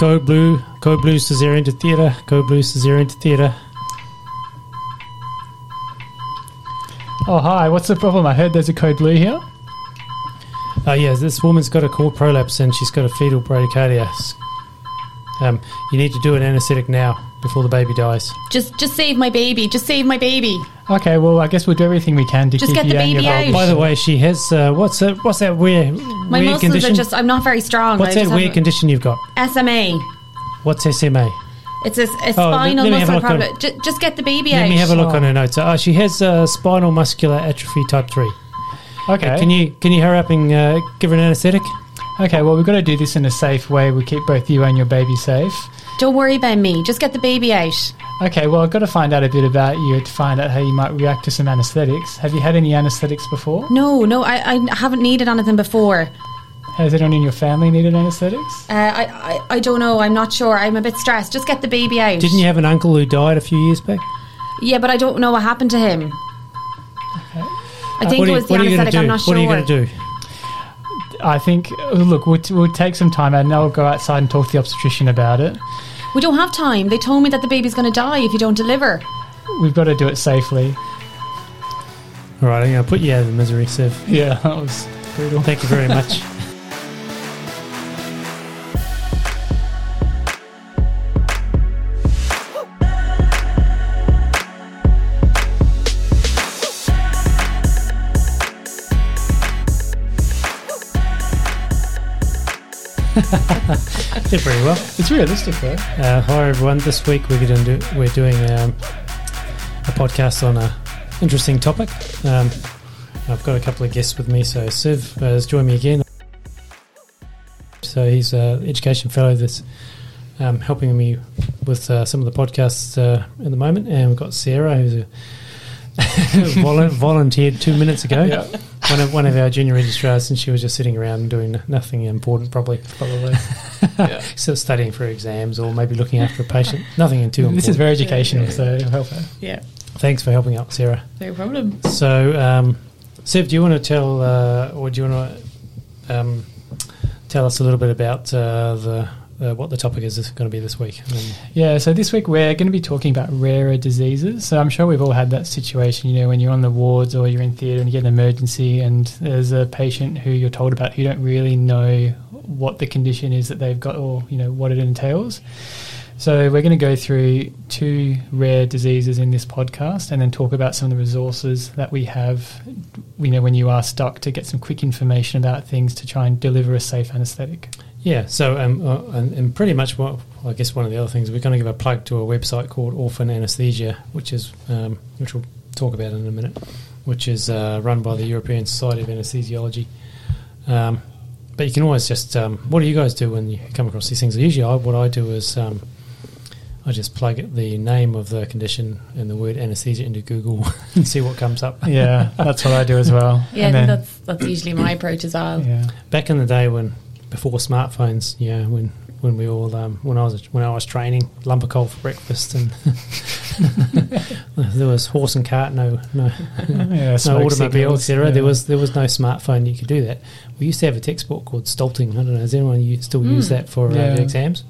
Code blue, code blue cesarean to theatre, code blue cesarean to theatre. Oh, hi. What's the problem? I heard there's a code blue here. Uh, yeah, this woman's got a cord prolapse and she's got a fetal bradycardia. Um, you need to do an anaesthetic now before the baby dies. Just just save my baby. Just save my baby. Okay, well, I guess we'll do everything we can to Just keep get you the and your baby baby. out. By the way, she has uh, what's that? What's that weird, My weird muscles condition? are just I'm not very strong. what's I that weird condition you've got? SMA. What's SMA? It's a, a Oh, let- spinal let me have a muscle look on- problem. Ju- just get the baby out. Let me have a look Oh. on her notes. Uh, she has uh, spinal muscular atrophy type three. Okay. Can you can you hurry up and uh, give her an anaesthetic? Okay, well, we've got to do this in a safe way. We keep both you and your baby safe. Don't worry about me. Just get the baby out. Okay, well, I've got to find out a bit about you to find out how you might react to some anesthetics. Have you had any anesthetics before? No, no, I, I haven't needed anything before. Has anyone in your family needed anesthetics? Uh, I, I I don't know. I'm not sure. I'm a bit stressed. Just get the baby out. Didn't you have an uncle who died a few years back? Yeah, but I don't know what happened to him. I think what it are you, was the what are you gonna anaesthetic. I'm not sure. what are you going to do? I think, uh, look, we'll, t- we'll take some time out and I'll go outside and talk to the obstetrician about it. We don't have time. They told me that the baby's going to die if you don't deliver. We've got to do it safely. All right, I'm going to put you out of the misery, Siv. Yeah, that was brutal. Thank you very much. Did pretty well. It's realistic, though. Uh, hi everyone. This week we're going to do, we're doing um, a podcast on a interesting topic. Um, I've got a couple of guests with me. So Siv uh, has joined me again. So he's an education fellow that's um, helping me with uh, some of the podcasts uh, at the moment, and we've got Sarah who's a volunteered two minutes ago. Yeah, One of one of our junior registrars, and she was just sitting around doing nothing important, probably probably. yeah. still studying for exams or maybe looking after a patient. Nothing too important. This is very educational, so it'll help her. Yeah, Thanks for helping out, Sarah. no problem. So, um, Siv, do you want to tell, uh, or do you want to um, tell us a little bit about uh, the uh, what the topic is going to be this week? Yeah, so this week we're going to be talking about rarer diseases. So I'm sure we've all had that situation, you know, when you're on the wards or you're in theatre and you get an emergency and there's a patient who you're told about who you don't really know what the condition is that they've got or, you know, what it entails. So we're going to go through two rare diseases in this podcast and then talk about some of the resources that we have, you know, when you are stuck to get some quick information about things to try and deliver a safe anaesthetic. Yeah. So, um, uh, and, and pretty much what I guess one of the other things we're going to give a plug to a website called Orphan Anesthesia, which is um, which we'll talk about in a minute, which is uh, run by the European Society of Anesthesiology. Um, but you can always just um, what do you guys do when you come across these things? Usually, I, what I do is um, I just plug the name of the condition and the word anesthesia into Google and see what comes up. Yeah, that's what I do as well. Yeah, And I think then- that's that's usually my approach as well. yeah. Back in the day when before smartphones, yeah, when when we all um, when I was when I was training lumber coal for breakfast and there was horse and cart, no no yeah, no automobile, etc. yeah. There was there was no smartphone you could do that. We used to have a textbook called Stoelting. I don't know, does anyone u- still use Mm. that for uh, Yeah. the exams?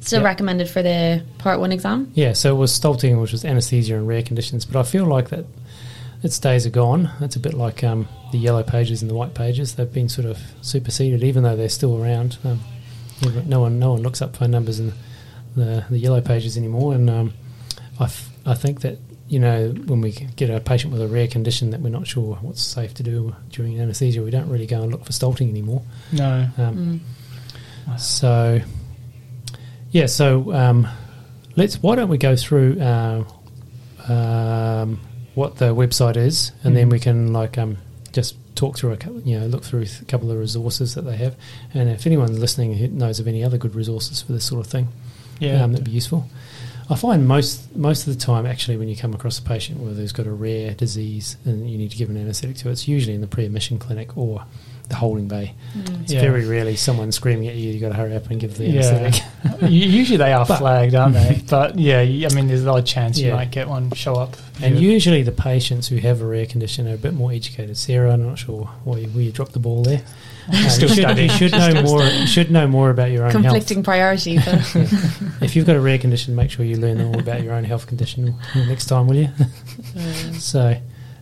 Still Yeah. recommended for the part one exam. Yeah, so it was Stoelting, which was anesthesia and rare conditions. But I feel like that its days are gone. It's a bit like um, the yellow pages and the white pages. They've been sort of superseded, even though they're still around. Um, no one no one looks up phone numbers in the, the yellow pages anymore. And um, I, f- I think that you know when we get a patient with a rare condition that we're not sure what's safe to do during anesthesia, we don't really go and look for Stoelting anymore. No. Um, Mm. so, yeah. So um, let's. Why don't we go through uh, um, what the website is, and then Mhm. we can like um, just talk through a couple, you know look through a couple of resources that they have, and if anyone listening who knows of any other good resources for this sort of thing, Yeah. um, that'd be useful. I find most most of the time, actually, when you come across a patient where who's got a rare disease and you need to give an anaesthetic to, it's usually in the pre-admission clinic or the holding bay. It's Yeah. very rarely someone screaming at you. You got to hurry up and give the Yeah. anaesthetic. Usually they are But- flagged, aren't they? But yeah, I mean, there's a odd chance you might get one show up. And You- usually the patients who have a rare condition are a bit more educated. Sarah, I'm not sure why you, where you dropped the ball there. Uh, Still you, should, studying. you should know more. You should know more about your own Conflicting priorities. health. If you've got a rare condition, make sure you learn all about your own health condition next time, will you? so,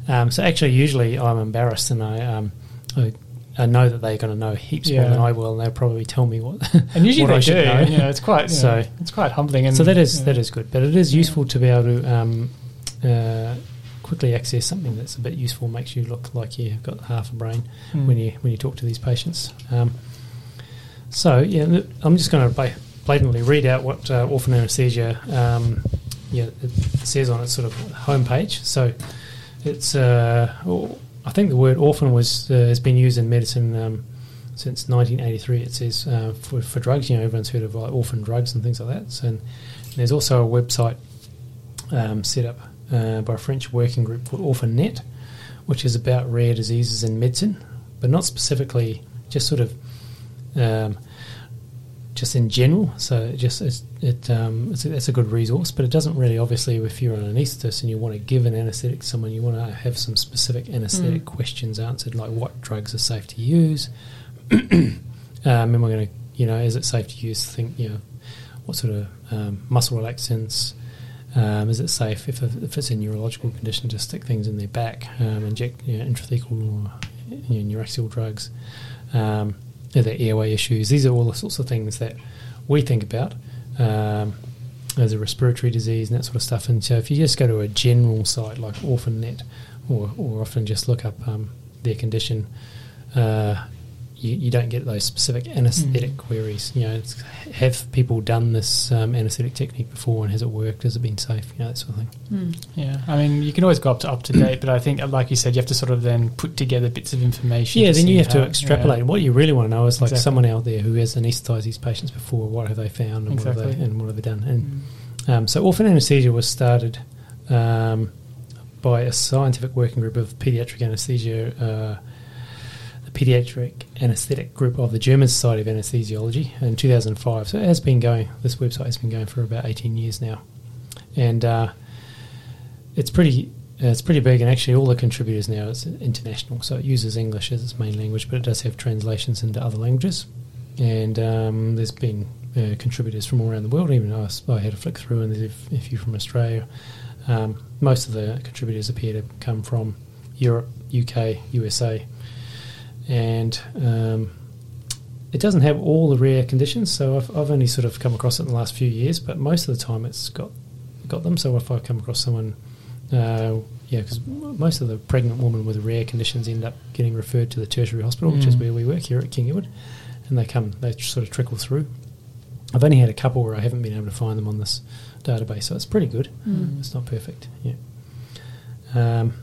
um, so actually, usually I'm embarrassed, and I, um, I, I know that they're going to know heaps more than I will, and they'll probably tell me what. and usually what I they should do. know. Know, it's quite you know, So- it's quite humbling. And so that is know, that is good, but it is useful to be able to um, uh, quickly access something that's a bit useful, makes you look like you've got half a brain mm. when you when you talk to these patients. Um, so yeah, I'm just going to blatantly read out what uh, orphan anaesthesia um, yeah it says on its sort of homepage. So it's uh, I think the word orphan was uh, has been used in medicine. Um, since 1983, it says uh, for, for drugs. You know, everyone's heard of like orphan drugs and things like that. So, and there's also a website um, set up uh, by a French working group called Orphanet, which is about rare diseases in medicine, but not specifically, just sort of, um, just in general. So it just it's, it um, it's, a, it's a good resource, but it doesn't really obviously if you're an anaesthetist and you want to give an anaesthetic to someone, you want to have some specific anaesthetic Mm. questions answered, like what drugs are safe to use, um, and we're going to you know is it safe to use think you know what sort of um, muscle relaxants. Um, is it safe if, if it's a neurological condition to stick things in their back, um, inject you know, intrathecal or you know, neuraxial drugs? Um, there airway issues? These are all the sorts of things that we think about um, as a respiratory disease and that sort of stuff. And so if you just go to a general site like Orphanet or, or often just look up um, their condition, uh, you, you don't get those specific anaesthetic Mm. queries. You know, it's, have people done this um, anaesthetic technique before and has it worked? Has it been safe? You know, that sort of thing. Mm. Yeah, I mean, you can always go up to up to date, but I think, like you said, you have to sort of then put together bits of information. Yeah, then you have to extrapolate. yeah. What you really want to know is like Exactly. someone out there who has anaesthetised these patients before. What have they found and what have Exactly. they and what have they done? And Mm. Um, so, orphan anaesthesia was started um, by a scientific working group of paediatric anaesthesia, uh, the paediatric anaesthetic group of the German Society of Anesthesiology in 2005. So, it has been going, this website has been going for about 18 years now. And uh, it's pretty. It's pretty big, and actually, all the contributors now is international. So it uses English as its main language, but it does have translations into other languages. And um, there's been uh, contributors from all around the world. Even I, I had a flick through, and there's a few from Australia. Um, most of the contributors appear to come from Europe, UK, USA, and um, it doesn't have all the rare conditions. So I've, I've only sort of come across it in the last few years, but most of the time it's got got them. So if I come across someone, uh, yeah, because most of the pregnant women with rare conditions end up getting referred to the tertiary hospital, which is Mm. where we work here at King Edward, and they come, they sort of trickle through. I've only had a couple where I haven't been able to find them on this database, so it's pretty good. Mm. It's not perfect, yeah. Um,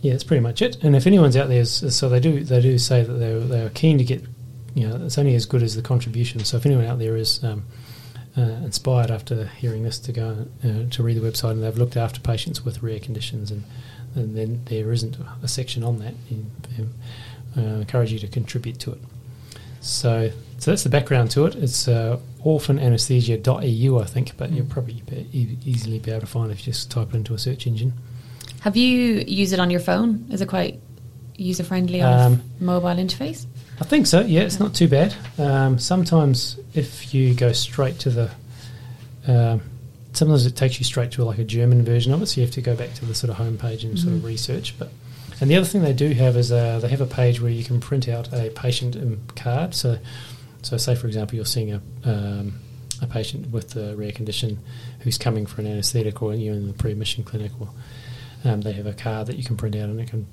yeah, that's pretty much it. And if anyone's out there, so they do they do say that they they are keen to get, you know, it's only as good as the contribution. So if anyone out there is um, uh, inspired after hearing this to go uh, to read the website and they've looked after patients with rare conditions and, and then there isn't a section on that, uh, encourage you to contribute to it. So, so that's the background to it. It's uh, orphananesthesia.eu, I think, but you'll probably be, easily be able to find it if you just type it into a search engine. Have you used it on your phone? Is it quite user friendly on Um, a mobile interface? I think so. Yeah, it's not too bad. Um, sometimes if you go straight to the, um, sometimes it takes you straight to like a German version of it, so you have to go back to the sort of homepage and sort of Mhm. research. But and the other thing they do have is uh, they have a page where you can print out a patient card. So, so say for example you're seeing a um, a patient with a rare condition who's coming for an anaesthetic, or you're in the pre-admission clinic, or um, they have a card that you can print out and it can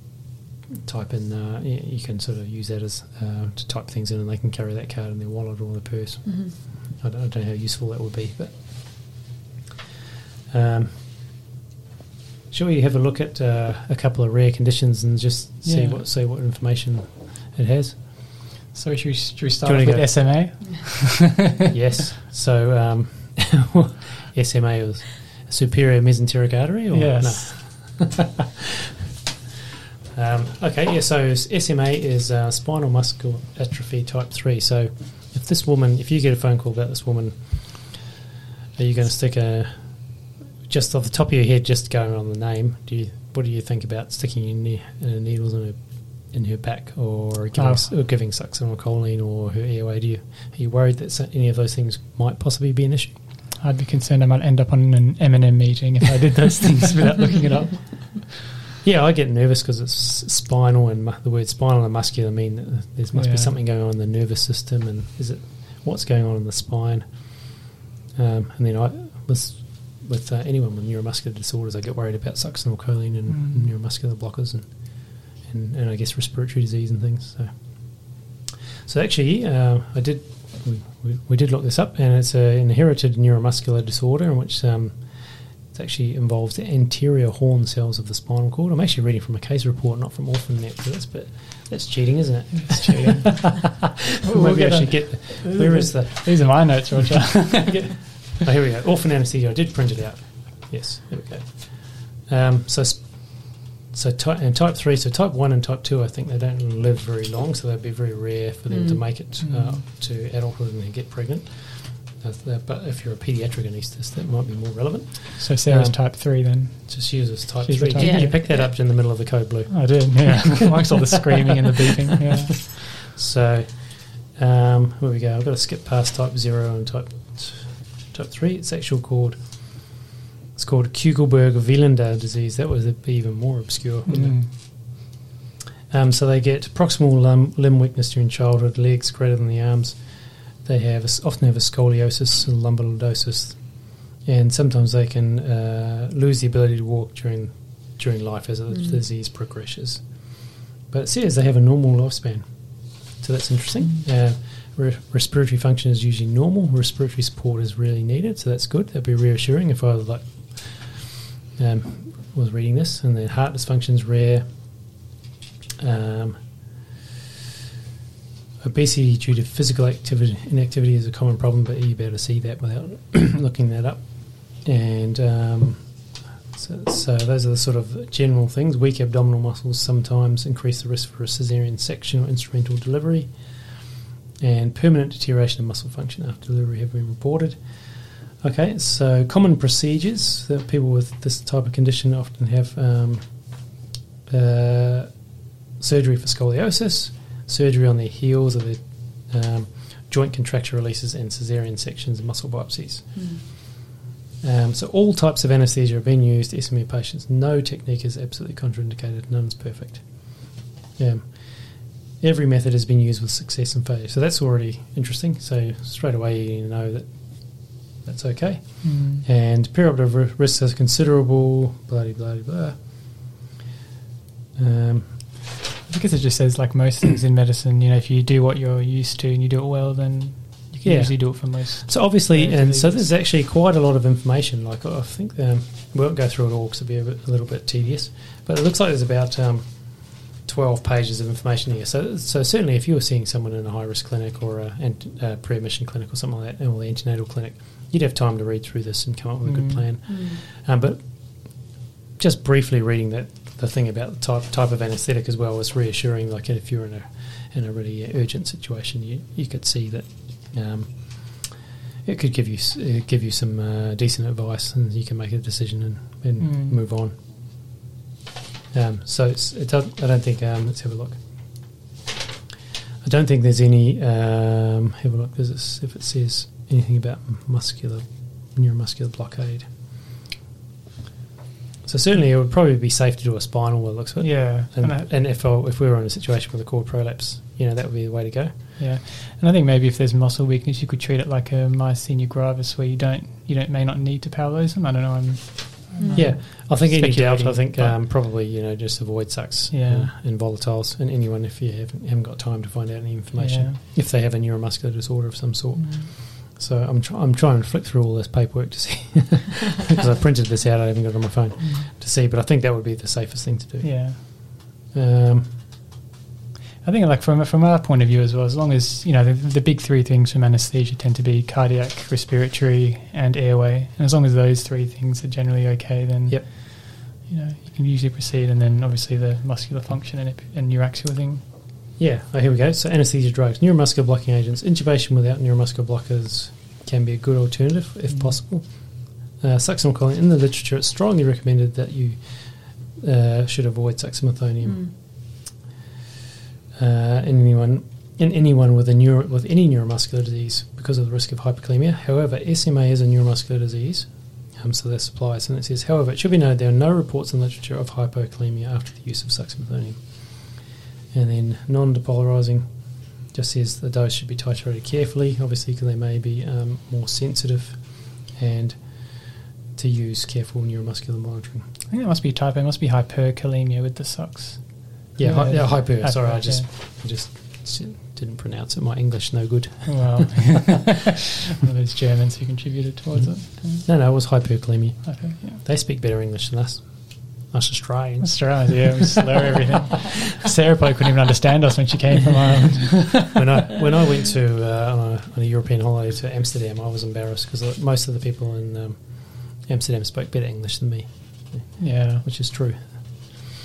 type in. Uh, you can sort of use that as uh, to type things in, and they can carry that card in their wallet or their purse. hmm I don't, I don't know how useful that would be, but um, shall we have a look at uh, a couple of rare conditions and just see Yeah. what see what information it has? So should we, should we start Do you off wanna with go? SMA? yes. So um, SMA is superior mesenteric artery, or Yes. no? Um, okay, yeah, so SMA is uh, spinal muscular atrophy type 3. So if this woman, if you get a phone call about this woman, are you going to stick a, just off the top of your head, just going on the name, do you, what do you think about sticking your ne- uh, needles in her, in her back or giving, Oh. or giving succinylcholine or her airway? Do you, are you worried that any of those things might possibly be an issue? I'd be concerned I might end up on an M&M meeting if I did those things without looking it up. Yeah, I get nervous because it's spinal, and mu- the word spinal and muscular mean that there must Yeah. be something going on in the nervous system, and is it what's going on in the spine? Um, and then I was with uh, anyone with neuromuscular disorders, I get worried about succinylcholine and Mm. neuromuscular blockers, and, and and I guess respiratory disease and things. So, so actually, uh, I did we, we, we did look this up, and it's an inherited neuromuscular disorder in which um, it actually involves the anterior horn cells of the spinal cord. I'm actually reading from a case report, not from Orphanet. But that's cheating, isn't it? It's cheating. Maybe We'll I get should get. Where is the? These are my notes, Roger. Oh, here we go. Orphan anesthesia. I did print it out. Yes, there we go. Um, so, s- so type and type three. So type one and type two. I think they don't live very long, so they'd be very rare for them to Mm. make it uh, to adulthood and then get pregnant. That- But if you're a paediatric anaesthetist, that might be more relevant. so Sarah's Um, type 3 then. Just use as type She's three. type Did you pick that up in the middle of the code blue? I did, yeah. Likes all the screaming and the beeping. Yeah. So, um, here we go. I've got to skip past type zero and type type three. It's actually called it's called Kugelberg-Welander disease. That would be even more obscure. wouldn't Mm. it? Um, so they get proximal limb, limb weakness during childhood, legs greater than the arms. They have often have a scoliosis and lumbar lordosis, and sometimes they can uh, lose the ability to walk during during life as the Mm. disease progresses. But it says they have a normal lifespan, so that's interesting. Uh, re- respiratory function is usually normal. Respiratory support is really needed, so that's good. That'd be reassuring if I was like um, was reading this, and then heart dysfunction is rare. Um, obesity due to physical activity inactivity is a common problem, but you better see that without looking that up. And um, so, so those are the sort of general things. Weak abdominal muscles sometimes increase the risk for a cesarean section or instrumental delivery. And permanent deterioration of muscle function after delivery have been reported. Okay, so common procedures that people with this type of condition often have um, uh, surgery for scoliosis, surgery on their heels or their um, joint contracture releases, and cesarean sections and muscle biopsies. Um, so all types of anaesthesia have been used to SMA patients. No technique is absolutely contraindicated. None's perfect. Um, every method has been used with success and failure. So that's already interesting. So straight away you know that that's okay. Mm. And perioperative ri- risks are considerable. Blah blah blah. Um, I guess it just says like most things in medicine, you know, if you do what you're used to and you do it well, then you can Yeah. usually do it for most. So obviously, and so there's actually quite a lot of information. Like I think um, we won't go through it all because it'd be a, bit, a little bit tedious. But it looks like there's about um, twelve pages of information here. So, so certainly, if you were seeing someone in a high risk clinic or a, ant- a pre-admission clinic or something like that, or the antenatal clinic, you'd have time to read through this and come up with a good Mm. plan. Um, but just briefly reading that the thing about the type type of anaesthetic as well was reassuring. Like if you're in a in a really urgent situation, you you could see that um, it could give you uh, give you some uh, decent advice, and you can make a decision and, and Mm. move on. Um, so it's, it does, I don't think. Um, let's have a look. I don't think there's any. Um, have a look. It, if it says anything about muscular neuromuscular blockade? So certainly, it would probably be safe to do a spinal. By looks of it. Yeah, And, and and if I, if we were in a situation with a cord prolapse, you know that would be the way to go. Yeah, and I think maybe if there's muscle weakness, you could treat it like a myasthenia gravis, where you don't, you don't may not need to paralyze them. I don't know. I'm, I'm Yeah, I think any doubt. I think um, probably you know just avoid sucks Yeah. uh, and volatiles and anyone if you haven't, haven't got time to find out any information Yeah. if they have a neuromuscular disorder of some sort. Mm. So I'm try- I'm trying to flick through all this paperwork to see because I printed this out. I haven't got it on my phone to see, but I think that would be the safest thing to do. Yeah, Um, I think like from from our point of view as well, as long as you know the, the big three things from anaesthesia tend to be cardiac, respiratory, and airway, and as long as those three things are generally okay, then Yep. you know, you can usually proceed, and then obviously the muscular function and, ep- and neuraxial thing. Yeah, oh, here we go. So anesthesia drugs, neuromuscular blocking agents, intubation without neuromuscular blockers can be a good alternative if Mm. possible. Uh, succinylcholine in the literature, it's strongly recommended that you uh, should avoid succinylcholine. Mm. Uh, in anyone in anyone with a neuro, with any neuromuscular disease because of the risk of hyperkalemia. However, SMA is a neuromuscular disease, um, so this applies. And it says, however, it should be noted there are no reports in literature of hypokalemia after the use of succinylcholine. And then non-depolarizing just says the dose should be titrated carefully, obviously because they may be um, more sensitive, and to use careful neuromuscular monitoring. I think that must be typo. It must be hyperkalemia with the sucks. Yeah, hy- yeah, hyper. Sorry, I just yeah. I just didn't pronounce it. My English no good. Well, one of those Germans who contributed towards it. No, no, it was hyperkalemia. Okay, yeah. They speak better English than us. Us Australians. Australians, yeah, we slur everything. Sarah probably couldn't even understand us when she came from Ireland. when I when I went to uh, on, a, on a European holiday to Amsterdam, I was embarrassed because most of the people in um, Amsterdam spoke better English than me, Yeah, which is true.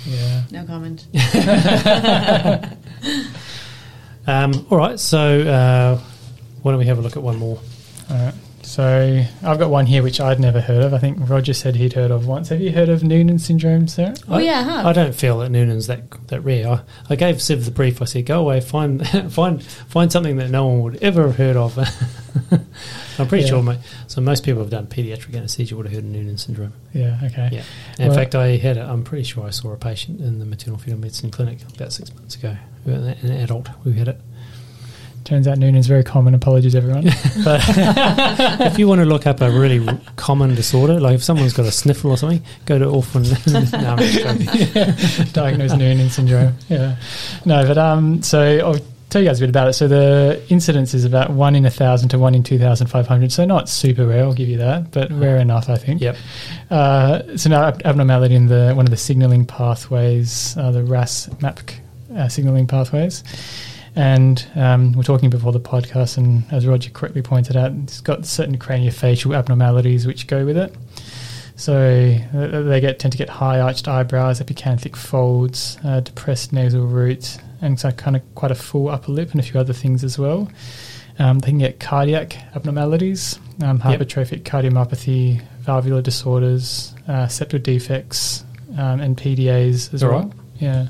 Yeah. No comment. Um, all right, so uh, why don't we have a look at one more? All right. So I've got one here which I'd never heard of. I think Roger said he'd heard of once. Have you heard of Noonan syndrome, Sarah? Oh, yeah, I have. I don't feel that Noonan's that that rare. I, I gave Siv the brief. I said, "Go away, find find find something that no one would ever have heard of." I'm pretty Yeah. sure. My, so most people have done pediatric anesthesia would have heard of Noonan syndrome. Yeah. Okay. Yeah. In Well- fact, I had. A, I'm pretty sure I saw a patient in the maternal fetal medicine clinic about six months ago, an adult who had it. Turns out Noonan's very common. Apologies, everyone. But if you want to look up a really common disorder, like if someone's got a sniffle or something, go to orphan. no, joking. diagnosed Noonan syndrome. Yeah. No, but um, so I'll tell you guys a bit about it. So the incidence is about one in a thousand to one in two thousand five hundred. So not super rare. I'll give you that, but rare enough, I think. Yep. Uh, now ab- abnormality in the one of the signaling pathways, uh, the RAS MAP uh, signaling pathways. And um, we're talking before the podcast, and as Roger correctly pointed out, it's got certain craniofacial abnormalities which go with it. So they get tend to get high arched eyebrows, epicanthic folds, uh, depressed nasal root, and so kind of quite a full upper lip, and a few other things as well. Um, they can get cardiac abnormalities, um, Yep. hypertrophic cardiomyopathy, valvular disorders, uh, septal defects, um, and PDAs as All well. right. Yeah.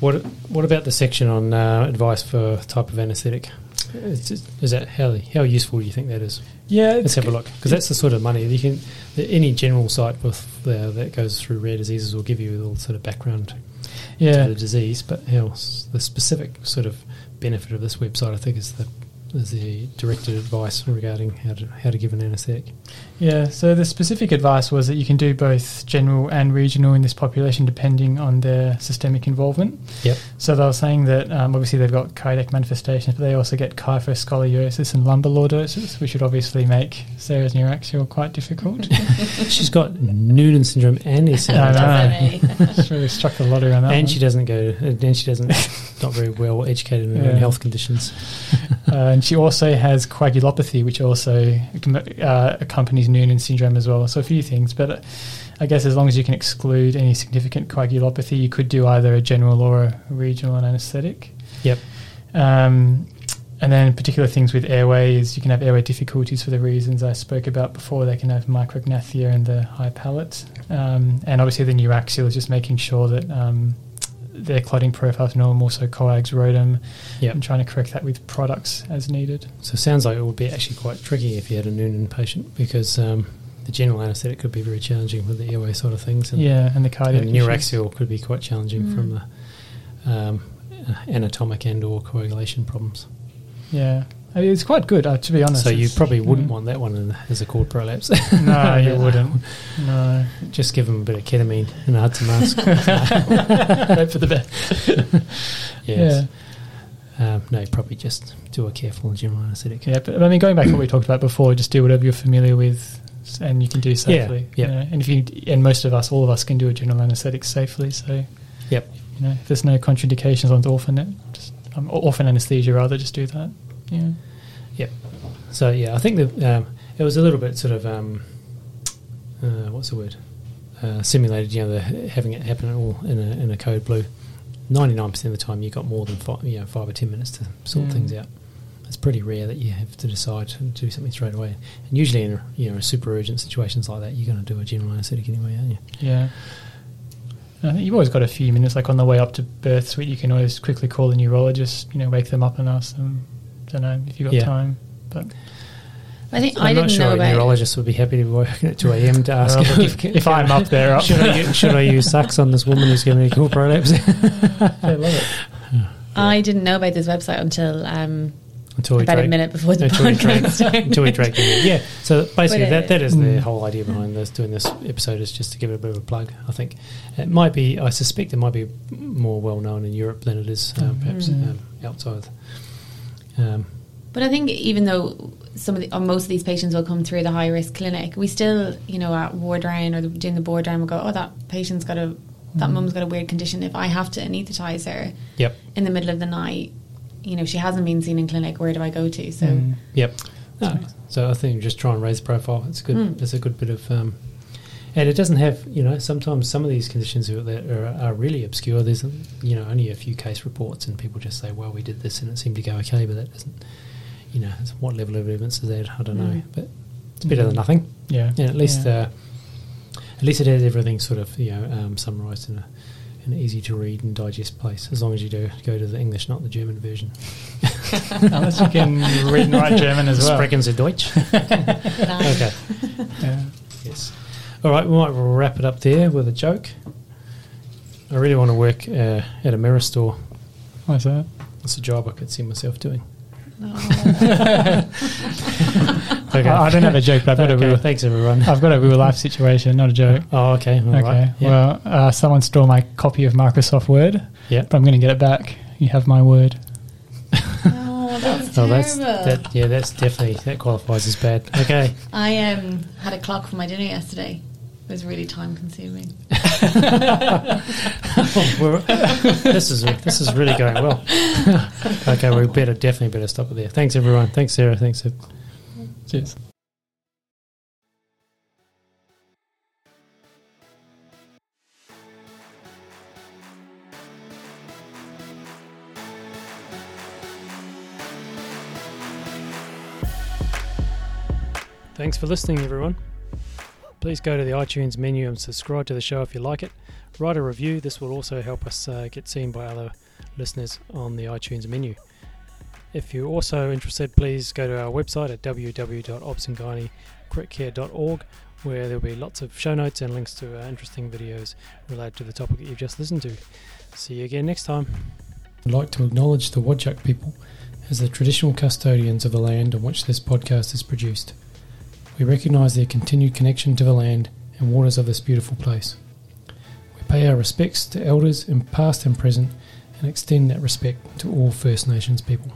What What about the section on uh, advice for type of anaesthetic? Is, is that how how useful do you think that is? Yeah, Let's have a look because that's the sort of money you can. Any general site with uh, that goes through rare diseases will give you a little sort of background yeah. the disease, but s- the specific sort of benefit of this website, I think, is the is the directed advice regarding how to how to give an anaesthetic. Yeah, so the specific advice was that you can do both general and regional in this population depending on their systemic involvement. Yep. So they were saying that um, obviously they've got cardiac manifestations, but they also get kyphoscoliosis and lumbar lordosis, which would obviously make Sarah's neuraxial quite difficult. She's got Noonan syndrome and SMA, I know. She's really struck a lot on that and one. she doesn't go, and she doesn't not very well educated in her own Yeah. health conditions. Uh, and she also has coagulopathy, which also uh, accompanies Noonan syndrome as well. So a few things, but uh, I guess as long as you can exclude any significant coagulopathy, you could do either a general or a regional anaesthetic. Yep. Um, and then particular things with airway is you can have airway difficulties for the reasons I spoke about before. They can have micrognathia and the high palate. Um, and obviously the neuraxial is just making sure that um, their clotting profiles is normal, so coags, ROTEM, Yep. and trying to correct that with products as needed. So it sounds like it would be actually quite tricky if you had a Noonan patient because um, the general anaesthetic could be very challenging with the airway sort of things, and, Yeah, and the cardiac and neuraxial could be quite challenging from the um, anatomic and or coagulation problems. Yeah, it's quite good uh, to be honest. so you probably wouldn't yeah. want that one in, as a cord prolapse. No, you wouldn't. No, Just give them a bit of ketamine and a Hudson mask. hope for the best. yes. Um, no, probably just do a careful general anaesthetic. Yeah, but I mean, going back to what we talked about before, just do whatever you're familiar with, and you can do safely. yeah. you know. And if you and most of us, all of us, can do a general anaesthetic safely. So, Yep. you know, if there's no contraindications on the orphan, just um, orphan anesthesia, rather just do that. Yeah. Yep. So yeah, I think that um, it was a little bit sort of um, uh, what's the word? uh, simulated, you know, the, having it happen all in a, in a code blue. Ninety nine percent of the time, you got more than five, you know, five or ten minutes to sort Mm. things out. It's pretty rare that you have to decide to do something straight away. And usually, in you know super urgent situations like that, you're going to do a general anaesthetic anyway, aren't you? Yeah. I think you've always got a few minutes, like on the way up to birth suite, you can always quickly call the neurologist, you know, wake them up and ask them, don't know if you've got Yeah. time. But I think I'm I not didn't sure know a about. neurologist would be happy to work at 2 a.m. to ask Well, if, if I'm up there, up. should, I, u- should I use sucks on this woman who's giving me a cool prolapse I love it. I didn't know about this website until um, until we about a minute before the until we drag- until we drag in. Yeah, so basically But, that, that is the Mm. whole idea behind this doing this episode is just to give it a bit of a plug. I think it might be. I suspect it might be more well known in Europe than it is um, perhaps Mm. um, outside. Um, But I think even though some of the, or most of these patients will come through the high risk clinic, we still, you know, at ward round or the, doing the board round, we'll go, oh, that patient's got a, that Mm. mum's got a weird condition. If I have to anaesthetise her yep, in the middle of the night, you know, she hasn't been seen in clinic, where do I go to? So, Mm. yep. No, so I think just try and raise the profile. It's good. Mm. It's a good bit of. Um, and it doesn't have, you know, sometimes some of these conditions are, that are, are really obscure. There's, you know, only a few case reports, and people just say, "Well, we did this, and it seemed to go okay," but that doesn't, you know, what level of evidence is that? I don't know, Mm. but it's better than nothing. Yeah. And at least, Yeah. uh, at least it has everything sort of, you know, um, summarised in a, an easy to read and digest place. As long as you do go to the English, not the German version. Unless you can read and write German as well. Sprechen Sie Deutsch? okay. Yeah. Yes. All right, we might wrap it up there with a joke. I really want to work uh, at a mirror store. Why's that? It's a job I could see myself doing. I, I don't have a joke, but I've got a real, thanks, everyone. I've got a real life situation, not a joke. Oh, okay. all okay. right. Yeah. Well, uh, someone stole my copy of Microsoft Word, yeah. but I'm going to get it back. You have my word. oh, that's Oh, terrible. that's that. Yeah, that's definitely that qualifies as bad. Okay. I um, had a clock for my dinner yesterday. It was really time consuming. We're- this is this is really going well. okay, we better definitely better stop it there. Thanks, everyone. Thanks, Sarah. Thanks. Siv. Cheers. Thanks for listening, everyone. Please go to the iTunes menu and subscribe to the show if you like it. Write a review. This will also help us uh, get seen by other listeners on the iTunes menu. If you're also interested, please go to our website at www.obsandgynaecritcare.org where there'll be lots of show notes and links to uh, interesting videos related to the topic that you've just listened to. See you again next time. I'd like to acknowledge the Wadjuk people as the traditional custodians of the land on which this podcast is produced. We recognise their continued connection to the land and waters of this beautiful place. We pay our respects to elders in past and present and extend that respect to all First Nations people.